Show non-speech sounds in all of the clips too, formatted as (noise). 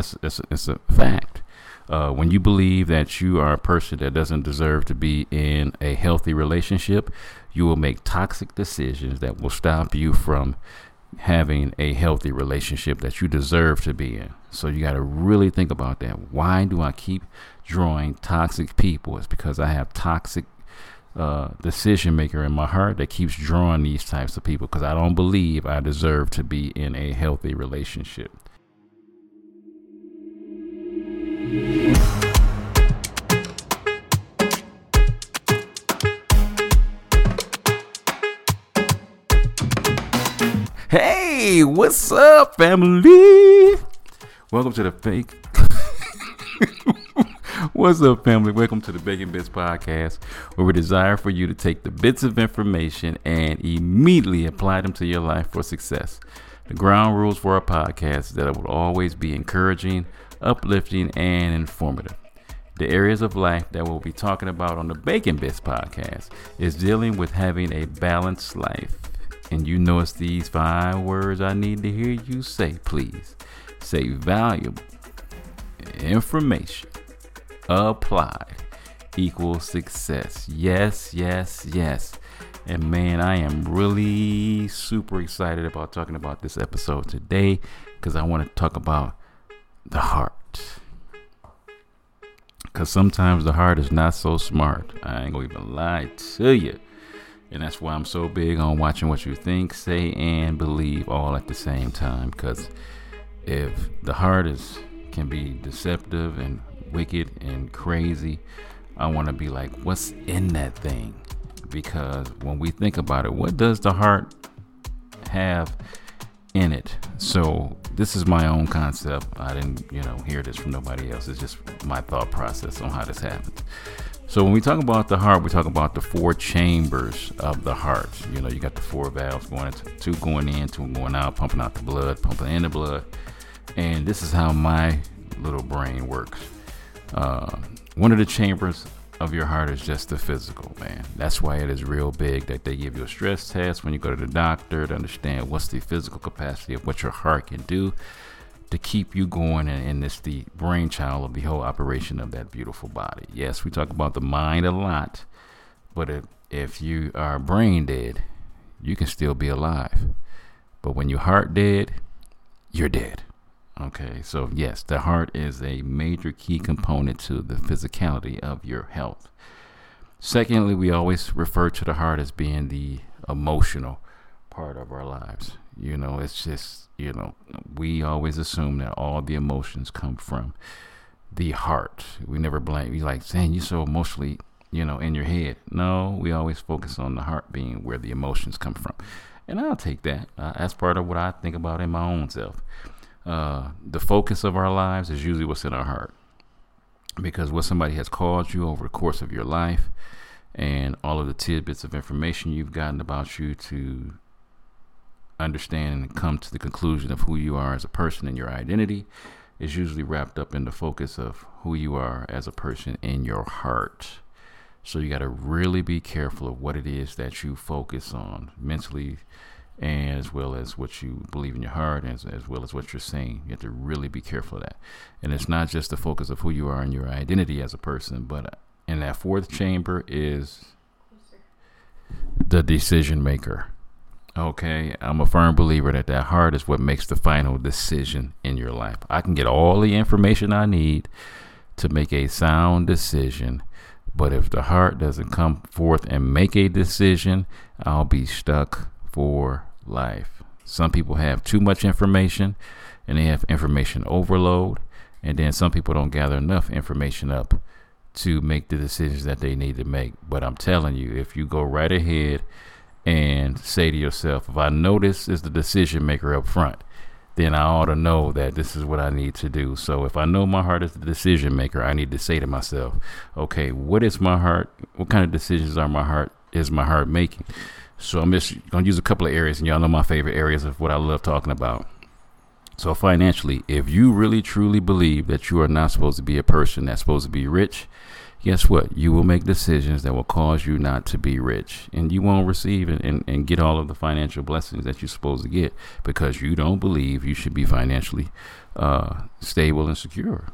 That's it's, it's a fact. Uh, when you believe that you are a person that doesn't deserve to be in a healthy relationship, you will make toxic decisions that will stop you from having a healthy relationship that you deserve to be in. So you got to really think about that. Why do I keep drawing toxic people? It's because I have toxic uh, decision maker in my heart that keeps drawing these types of people because I don't believe I deserve to be in a healthy relationship. What's up, family? Welcome to the fake. (laughs) what's up, family? Welcome to the Bacon Bitz Podcast, where we desire for you to take the bits of information and immediately apply them to your life for success. The ground rules for our podcast is that it will always be encouraging, uplifting, and informative. The areas of life that we'll be talking about on the Bacon Bitz podcast is dealing with having a balanced life and you know it's these five words I need to hear you say, please. Say valuable information applied equals success. Yes, yes, yes. And man, I am really super excited about talking about this episode today because I want to talk about the heart. Because sometimes the heart is not so smart. I ain't gonna even lie to you. And that's why I'm so big on watching what you think, say, and believe all at the same time. Because if the heart is can be deceptive and wicked and crazy, I want to be like, what's in that thing? Because when we think about it, what does the heart have in it? So this is my own concept. I didn't, you know, hear this from nobody else. It's just my thought process on how this happens. So when we talk about the heart, we talk about the four chambers of the heart. You know, you got the four valves going into two going in, two going out, pumping out the blood, pumping in the blood. And this is how my little brain works. Uh, one of the chambers of your heart is just the physical, man. That's why it is real big that they give you a stress test when you go to the doctor to understand what's the physical capacity of what your heart can do to keep you going and, and it's the brainchild of the whole operation of that beautiful body. Yes we talk about the mind a lot but if, if you are brain dead you can still be alive. But when your heart dead you're dead. Okay so yes the heart is a major key component to the physicality of your health. Secondly we always refer to the heart as being the emotional part of our lives you know it's just you know, we always assume that all the emotions come from the heart. We never blame. We like saying you're so emotionally, you know, in your head. No, we always focus on the heart being where the emotions come from, and I'll take that. Uh, that's part of what I think about in my own self. Uh, the focus of our lives is usually what's in our heart, because what somebody has called you over the course of your life, and all of the tidbits of information you've gotten about you to understand and come to the conclusion of who you are as a person and your identity is usually wrapped up in the focus of who you are as a person in your heart. So you got to really be careful of what it is that you focus on mentally and as well as what you believe in your heart as, as well as what you're saying. You have to really be careful of that. And it's not just the focus of who you are and your identity as a person, but uh, in that fourth chamber is the decision maker. Okay, I'm a firm believer that that heart is what makes the final decision in your life. I can get all the information I need to make a sound decision, but if the heart doesn't come forth and make a decision, I'll be stuck for life. Some people have too much information and they have information overload, and then some people don't gather enough information up to make the decisions that they need to make. But I'm telling you, if you go right ahead and say to yourself, if I know this is the decision maker up front, then I ought to know that this is what I need to do. So if I know my heart is the decision maker, I need to say to myself, okay, what is my heart? What kind of decisions are my heart is my heart making? So I'm just gonna use a couple of areas, and y'all know my favorite areas of what I love talking about. So financially, if you really truly believe that you are not supposed to be a person that's supposed to be rich, guess what? You will make decisions that will cause you not to be rich. And you won't receive and, and, and get all of the financial blessings that you're supposed to get because you don't believe you should be financially uh, stable and secure.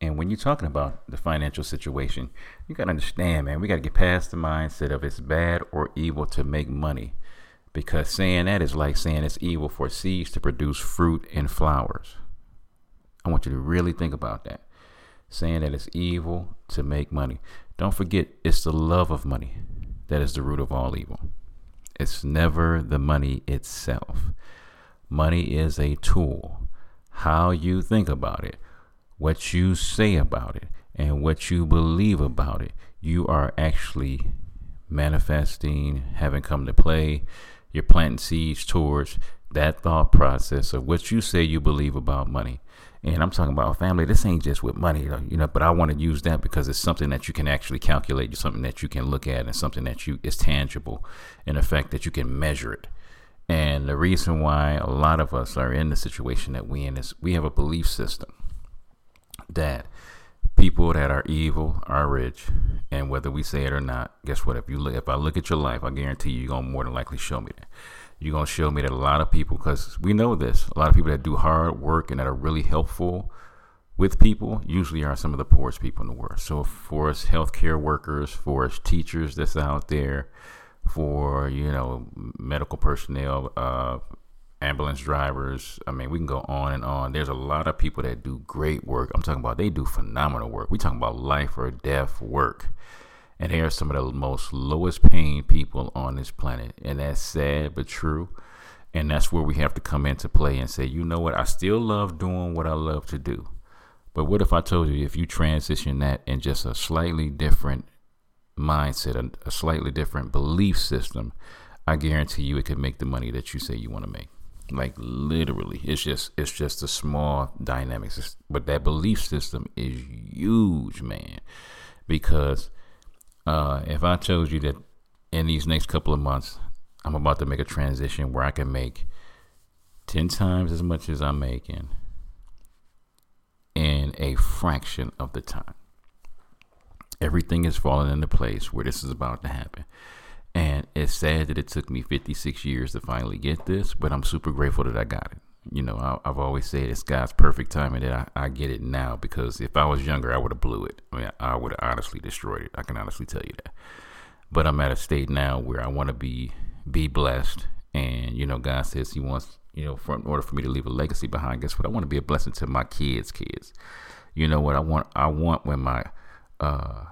And when you're talking about the financial situation, you got to understand, man, we got to get past the mindset of it's bad or evil to make money. Because saying that is like saying it's evil for seeds to produce fruit and flowers. I want you to really think about that. Saying that it's evil to make money. Don't forget, it's the love of money that is the root of all evil. It's never the money itself. Money is a tool. How you think about it what you say about it and what you believe about it, you are actually manifesting, having come to play. You're planting seeds towards that thought process of what you say you believe about money. And I'm talking about family. This ain't just with money, you know. But I want to use that because it's something that you can actually calculate, It's something that you can look at, and something that you is tangible, in effect that you can measure it. And the reason why a lot of us are in the situation that we in is we have a belief system that people that are evil are rich, and whether we say it or not, guess what? If you look, if I look at your life, I guarantee you, you're gonna more than likely show me that. You're gonna show me that a lot of people, because we know this, a lot of people that do hard work and that are really helpful with people usually are some of the poorest people in the world. So for us healthcare workers, for us teachers that's out there, for you know medical personnel, uh, ambulance drivers. I mean, we can go on and on. There's a lot of people that do great work. I'm talking about they do phenomenal work. We talking about life or death work. And they are some of the most lowest paying people on this planet. And that's sad but true. And that's where we have to come into play and say, you know what, I still love doing what I love to do. But what if I told you if you transition that in just a slightly different mindset, a, a slightly different belief system, I guarantee you it could make the money that you say you want to make like literally it's just it's just a small dynamics but that belief system is huge man because uh if i told you that in these next couple of months i'm about to make a transition where i can make 10 times as much as i'm making in a fraction of the time everything is falling into place where this is about to happen and it's sad that it took me 56 years to finally get this, but I'm super grateful that I got it. You know, I, have always said it's God's perfect timing that I, I get it now because if I was younger, I would have blew it. I mean, I would have honestly destroyed it. I can honestly tell you that. But I'm at a state now where I want to be be blessed, and you know, God says He wants you know, for in order for me to leave a legacy behind. Guess what? I want to be a blessing to my kids' kids. You know what? I want I want when my uh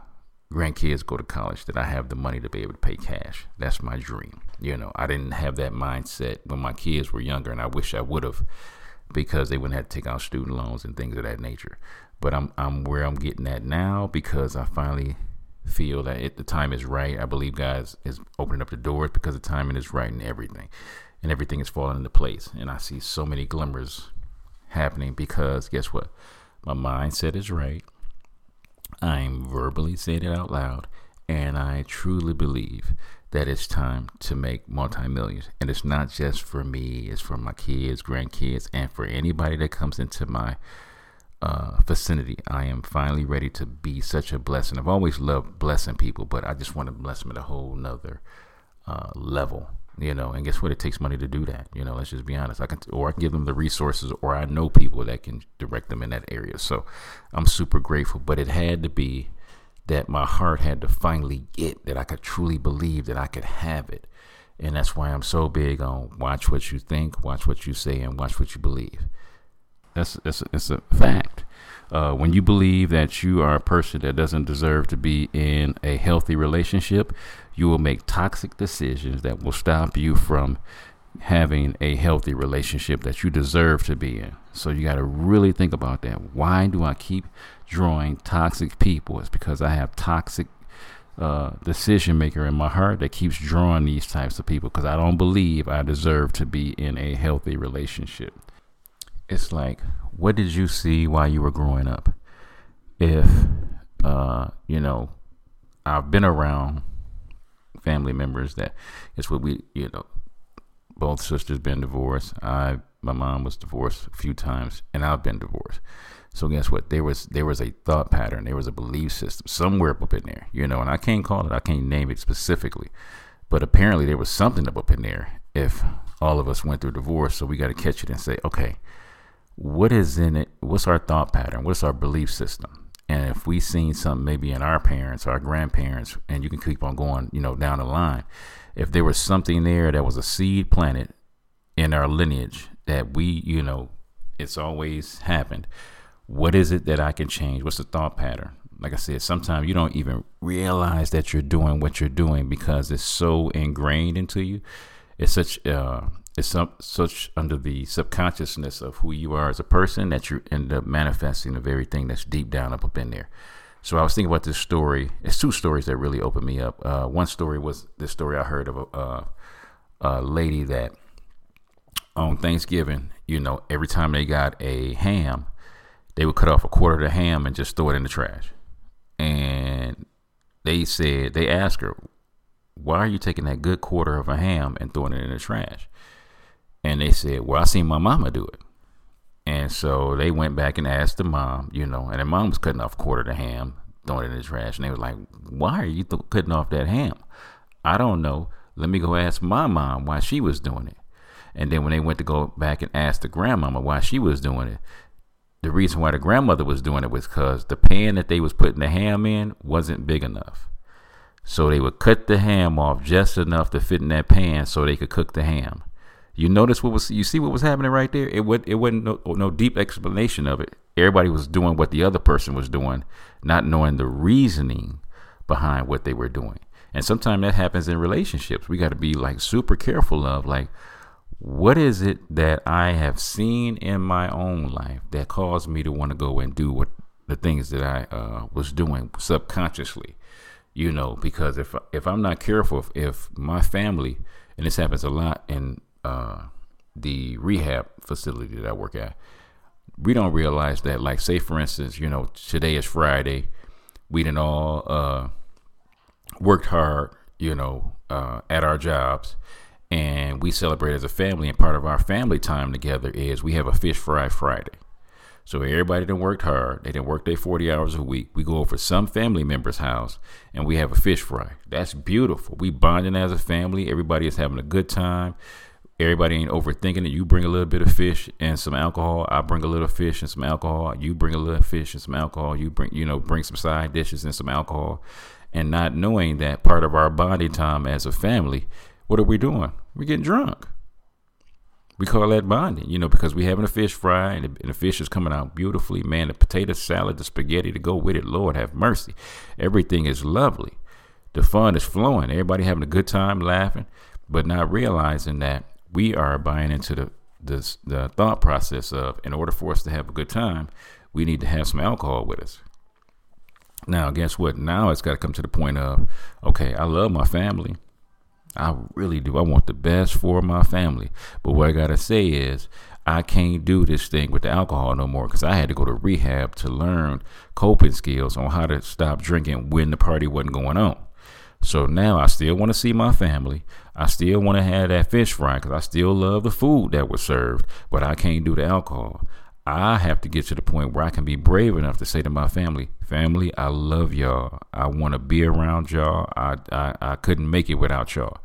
grandkids go to college that I have the money to be able to pay cash. That's my dream. You know, I didn't have that mindset when my kids were younger, and I wish I would have because they wouldn't have to take out student loans and things of that nature. But I'm I'm where I'm getting at now because I finally feel that it, the time is right. I believe God is, is opening up the doors because the timing is right and everything, and everything is falling into place. And I see so many glimmers happening because guess what? My mindset is right. I'm verbally saying it out loud, and I truly believe that it's time to make multi-millions. And it's not just for me, it's for my kids, grandkids, and for anybody that comes into my uh, vicinity. I am finally ready to be such a blessing. I've always loved blessing people, but I just want to bless them at a whole nother uh, level you know and guess what? It takes money to do that you know let's just be honest. I can or i can give them the resources or i know people that can direct them in that area. So i'm super grateful but it had to be that my heart had to finally get that i could truly believe that i could have it. And that's why i'm so big on watch what you think watch what you say and watch what you believe. That's it's, it's a fact uh, when you believe that you are a person that doesn't deserve to be in a healthy relationship, you will make toxic decisions that will stop you from having a healthy relationship that you deserve to be in. So you got to really think about that. Why do I keep drawing toxic people? It's because I have toxic uh, decision maker in my heart that keeps drawing these types of people because I don't believe I deserve to be in a healthy relationship. It's like what did you see while you were growing up? If, uh, you know, I've been around family members that it's what we, you know, both sisters been divorced. I've My mom was divorced a few times, and I've been divorced. So guess what? There was there was a thought pattern, there was a belief system somewhere up in there, you know. And I can't call it, I can't name it specifically, but apparently there was something up in there. If all of us went through divorce, so we got to catch it and say, okay, what is in it? What's our thought pattern? What's our belief system? And if we seen something maybe in our parents, our grandparents, and you can keep on going, you know, down the line, if there was something there that was a seed planted in our lineage that we, you know, it's always happened. What is it that I can change? What's the thought pattern? Like I said, sometimes you don't even realize that you're doing what you're doing because it's so ingrained into you. It's such uh, it's some, such under the subconsciousness of who you are as a person that you end up manifesting the very thing that's deep down up, up in there. So I was thinking about this story. It's two stories that really opened me up. Uh, one story was this story I heard of a, uh, a lady that on Thanksgiving, you know, every time they got a ham, they would cut off a quarter of the ham and just throw it in the trash. And they said, they asked her, why are you taking that good quarter of a ham and throwing it in the trash? And they said, Well, I seen my mama do it. And so they went back and asked the mom, you know, and the mom was cutting off quarter of the ham, throwing it in the trash. And they was like, Why are you th- cutting off that ham? I don't know. Let me go ask my mom why she was doing it. And then when they went to go back and ask the grandmama why she was doing it, the reason why the grandmother was doing it was because the pan that they was putting the ham in wasn't big enough. So they would cut the ham off just enough to fit in that pan so they could cook the ham. You notice what was you see what was happening right there? It would it wasn't no, no deep explanation of it. Everybody was doing what the other person was doing, not knowing the reasoning behind what they were doing. And sometimes that happens in relationships. We got to be like super careful of like what is it that I have seen in my own life that caused me to want to go and do what the things that I uh, was doing subconsciously, you know, because if if I'm not careful, if, if my family, and this happens a lot in uh, the rehab facility that I work at, we don't realize that, like, say for instance, you know, today is Friday, we didn't all uh, worked hard, you know, uh, at our jobs, and we celebrate as a family. And part of our family time together is we have a fish fry Friday. So everybody done worked hard. They didn't work their 40 hours a week. We go over some family member's house and we have a fish fry. That's beautiful. We bonding as a family. Everybody is having a good time. Everybody ain't overthinking it. You bring a little bit of fish and some alcohol. I bring a little fish and some alcohol. You bring a little fish and some alcohol. You bring, you know, bring some side dishes and some alcohol. And not knowing that part of our bonding time as a family, what are we doing? We're getting drunk. We call that bonding, you know, because we having a fish fry and the, and the fish is coming out beautifully. Man, the potato salad, the spaghetti to go with it. Lord have mercy. Everything is lovely. The fun is flowing. Everybody having a good time, laughing, but not realizing that we are buying into the, the the thought process of in order for us to have a good time, we need to have some alcohol with us. Now, guess what? Now it's got to come to the point of, okay, I love my family. I really do. I want the best for my family. But what I got to say is, I can't do this thing with the alcohol no more because I had to go to rehab to learn coping skills on how to stop drinking when the party wasn't going on. So now I still want to see my family. I still want to have that fish fry because I still love the food that was served, but I can't do the alcohol. I have to get to the point where I can be brave enough to say to my family, family, I love y'all. I want to be around y'all. I, I, I couldn't make it without y'all,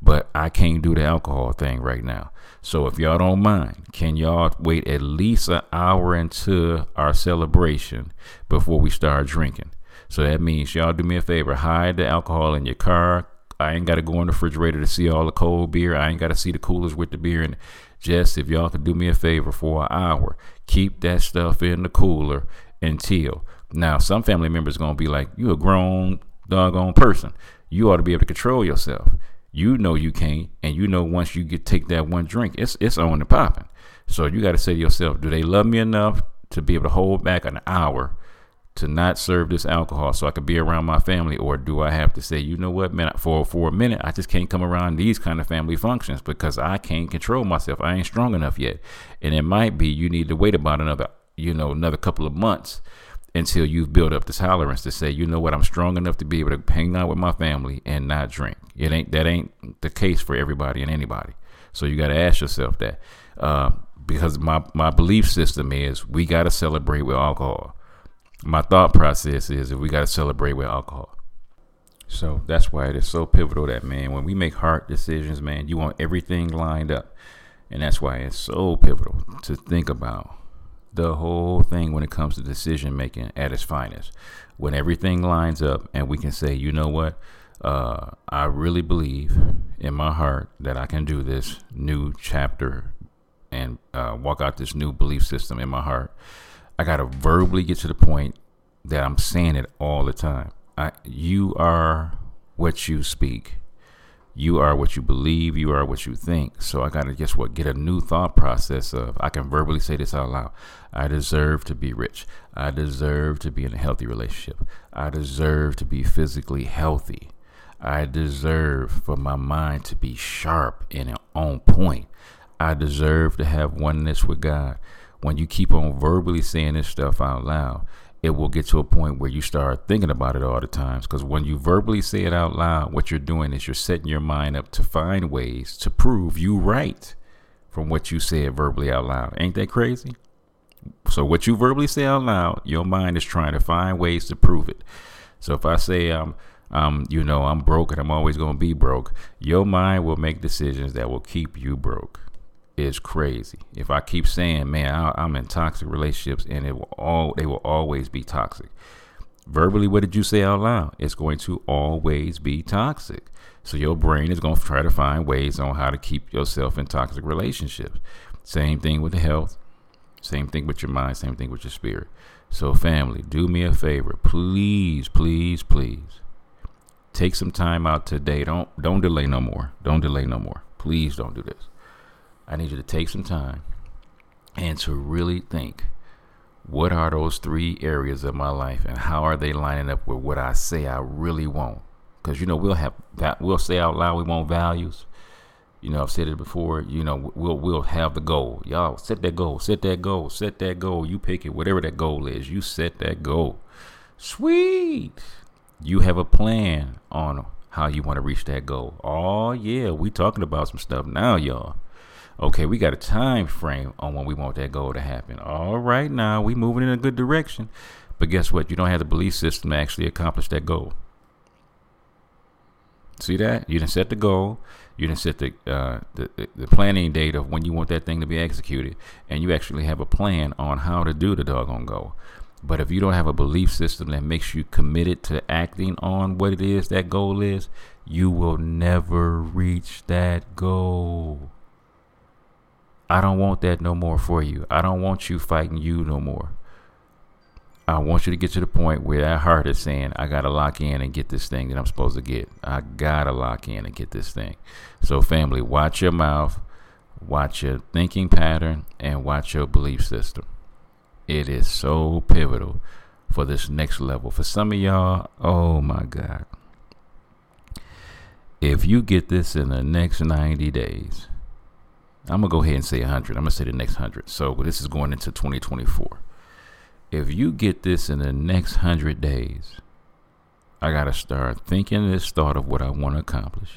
but I can't do the alcohol thing right now. So if y'all don't mind, can y'all wait at least an hour into our celebration before we start drinking? So that means y'all do me a favor, hide the alcohol in your car. I ain't got to go in the refrigerator to see all the cold beer. I ain't got to see the coolers with the beer. And just if y'all could do me a favor for an hour, keep that stuff in the cooler until. Now, some family members going to be like, you a grown doggone person. You ought to be able to control yourself. You know you can't, and you know once you get take that one drink, it's it's on and popping. So you got to say to yourself, do they love me enough to be able to hold back an hour to not serve this alcohol so I could be around my family, or do I have to say, you know what, man, for for a minute, I just can't come around these kind of family functions because I can't control myself. I ain't strong enough yet, and it might be you need to wait about another, you know, another couple of months until you've built up the tolerance to say, you know what, I'm strong enough to be able to hang out with my family and not drink. It ain't that ain't the case for everybody and anybody. So you got to ask yourself that. Uh, because my, my belief system is we got to celebrate with alcohol. My thought process is if we got to celebrate with alcohol. So that's why it is so pivotal that, man, when we make hard decisions, man, you want everything lined up. And that's why it's so pivotal to think about the whole thing when it comes to decision making at its finest. When everything lines up and we can say, you know what, uh, I really believe in my heart that I can do this new chapter and uh, walk out this new belief system in my heart. I got to verbally get to the point that I'm saying it all the time. I, you are what you speak. You are what you believe. You are what you think. So I got to guess what? Get a new thought process of I can verbally say this out loud. I deserve to be rich. I deserve to be in a healthy relationship. I deserve to be physically healthy. I deserve for my mind to be sharp and on point. I deserve to have oneness with God. When you keep on verbally saying this stuff out loud, it will get to a point where you start thinking about it all the times. Because when you verbally say it out loud, what you're doing is you're setting your mind up to find ways to prove you right from what you said verbally out loud. Ain't that crazy? So what you verbally say out loud, your mind is trying to find ways to prove it. So if I say I'm um, um, you know, I'm broke and I'm always going to be broke. Your mind will make decisions that will keep you broke. It's crazy. If I keep saying, man, I, am in toxic relationships and it will all, they will always be toxic. Verbally, what did you say out loud? It's going to always be toxic. So your brain is going to try to find ways on how to keep yourself in toxic relationships. Same thing with the health. Same thing with your mind. Same thing with your spirit. So, family, do me a favor. Please, please, please Take some time out today. Don't don't delay no more. Don't delay no more. Please don't do this. I need you to take some time and to really think what are those three areas of my life and how are they lining up with what I say I really want? Because you know we'll have that we'll say out loud we want values. You know I've said it before. You know we'll we'll have the goal. Y'all set that goal. Set that goal. Set that goal. You pick it. Whatever that goal is, you set that goal. Sweet you have a plan on how you want to reach that goal. Oh yeah, we talking about some stuff now, y'all. Okay, we got a time frame on when we want that goal to happen. All right, now we moving in a good direction. But guess what? You don't have the belief system to actually accomplish that goal. See that? You didn't set the goal. You didn't set the, uh, the the planning date of when you want that thing to be executed, and you actually have a plan on how to do the doggone goal. But if you don't have a belief system that makes you committed to acting on what it is that goal is, you will never reach that goal. I don't want that no more for you. I don't want you fighting you no more. I want you to get to the point where that heart is saying, I got to lock in and get this thing that I'm supposed to get. I got to lock in and get this thing. So, family, watch your mouth, watch your thinking pattern, and watch your belief system. It is so pivotal for this next level. For some of y'all, oh my God. If you get this in the next 90 days, I'm to go ahead and say 100. I'm to say the next 100. So this is going into 2024. If you get this in the next 100 days, I got to start thinking this thought of what I want to accomplish.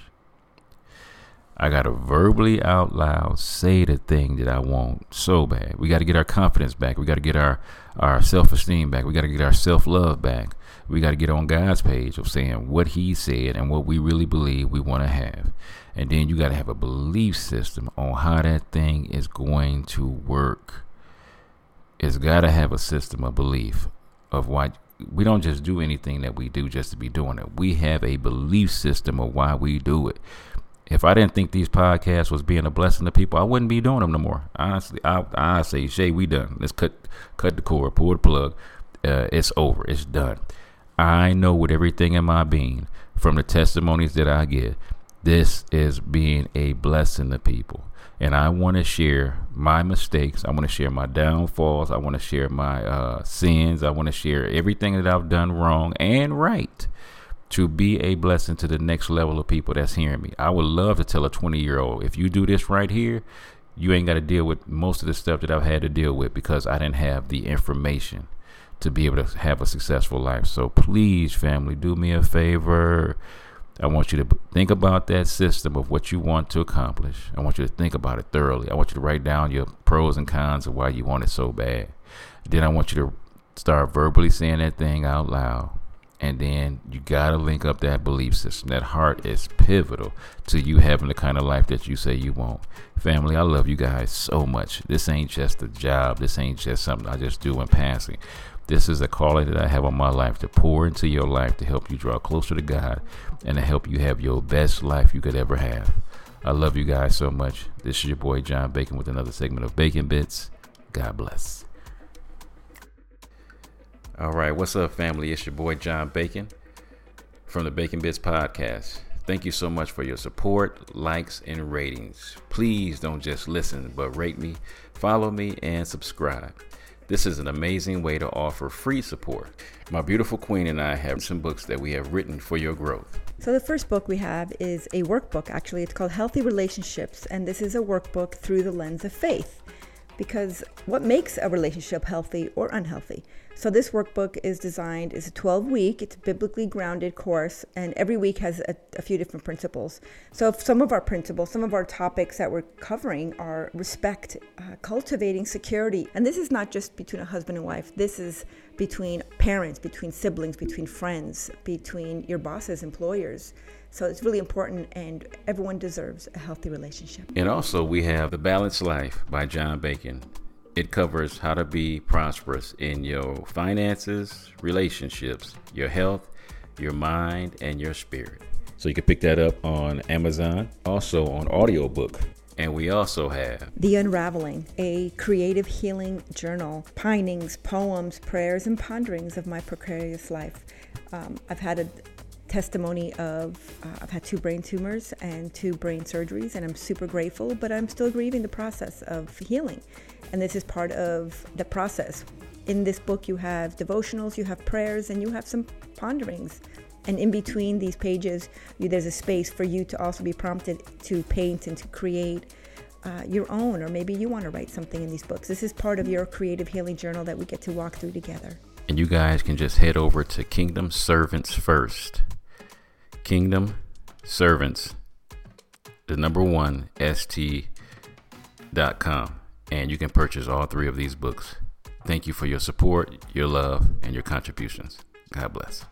I got to verbally out loud say the thing that I want so bad. We got to get our confidence back. We got to get our, our self esteem back. We got to get our self love back. We got to get on God's page of saying what He said and what we really believe we want to have. And then you got to have a belief system on how that thing is going to work. It's got to have a system of belief of what we don't just do anything that we do just to be doing it. We have a belief system of why we do it if I didn't think these podcasts was being a blessing to people, I wouldn't be doing them no more. Honestly, I I say, Shay, we done. Let's cut cut the cord, pull the plug. Uh, it's over. It's done. I know with everything in my being, from the testimonies that I get, this is being a blessing to people. And I want to share my mistakes. I want to share my downfalls. I want to share my uh, sins. I want to share everything that I've done wrong and right to be a blessing to the next level of people that's hearing me. I would love to tell a 20 year old, if you do this right here, you ain't got to deal with most of the stuff that I've had to deal with because I didn't have the information to be able to have a successful life. So please, family, do me a favor. I want you to think about that system of what you want to accomplish. I want you to think about it thoroughly. I want you to write down your pros and cons of why you want it so bad. Then I want you to start verbally saying that thing out loud. And then you got to link up that belief system. That heart is pivotal to you having the kind of life that you say you want. Family, I love you guys so much. This ain't just a job. This ain't just something I just do in passing. This is a calling that I have on my life to pour into your life to help you draw closer to God and to help you have your best life you could ever have. I love you guys so much. This is your boy John Bacon with another segment of Bacon Bitz. God bless. All right, what's up, family? It's your boy John Bacon from the Bacon Bitz Podcast. Thank you so much for your support, likes, and ratings. Please don't just listen, but rate me, follow me, and subscribe. This is an amazing way to offer free support. My beautiful queen and I have some books that we have written for your growth. So, the first book we have is a workbook, actually. It's called Healthy Relationships, and this is a workbook through the lens of faith. Because what makes a relationship healthy or unhealthy? So this workbook is designed is a 12 week. It's a biblically grounded course, and every week has a, a, few different principles. So some of our principles, some of our topics that we're covering are respect, uh, cultivating security, and this is not just between a husband and wife. This is between parents, between siblings, between friends, between your bosses, employers. So it's really important, and everyone deserves a healthy relationship. And also, we have The Balanced Life by John Bacon. It covers how to be prosperous in your finances, relationships, your health, your mind, and your spirit. So you can pick that up on Amazon, also on audiobook. And we also have The Unraveling, a creative healing journal, pinings, poems, prayers, and ponderings of my precarious life. Um, I've had a testimony of uh, I've had two brain tumors and two brain surgeries, and I'm super grateful, but I'm still grieving the process of healing. And this is part of the process. In this book, you have devotionals, you have prayers, and you have some ponderings. And in between these pages, you, there's a space for you to also be prompted to paint and to create uh, your own, or maybe you want to write something in these books. This is part of your creative healing journal that we get to walk through together. And you guys can just head over to Kingdom Servants First. Kingdom Servants, the number one, st.com and you can purchase all three of these books. Thank you for your support, your love, and your contributions. God bless.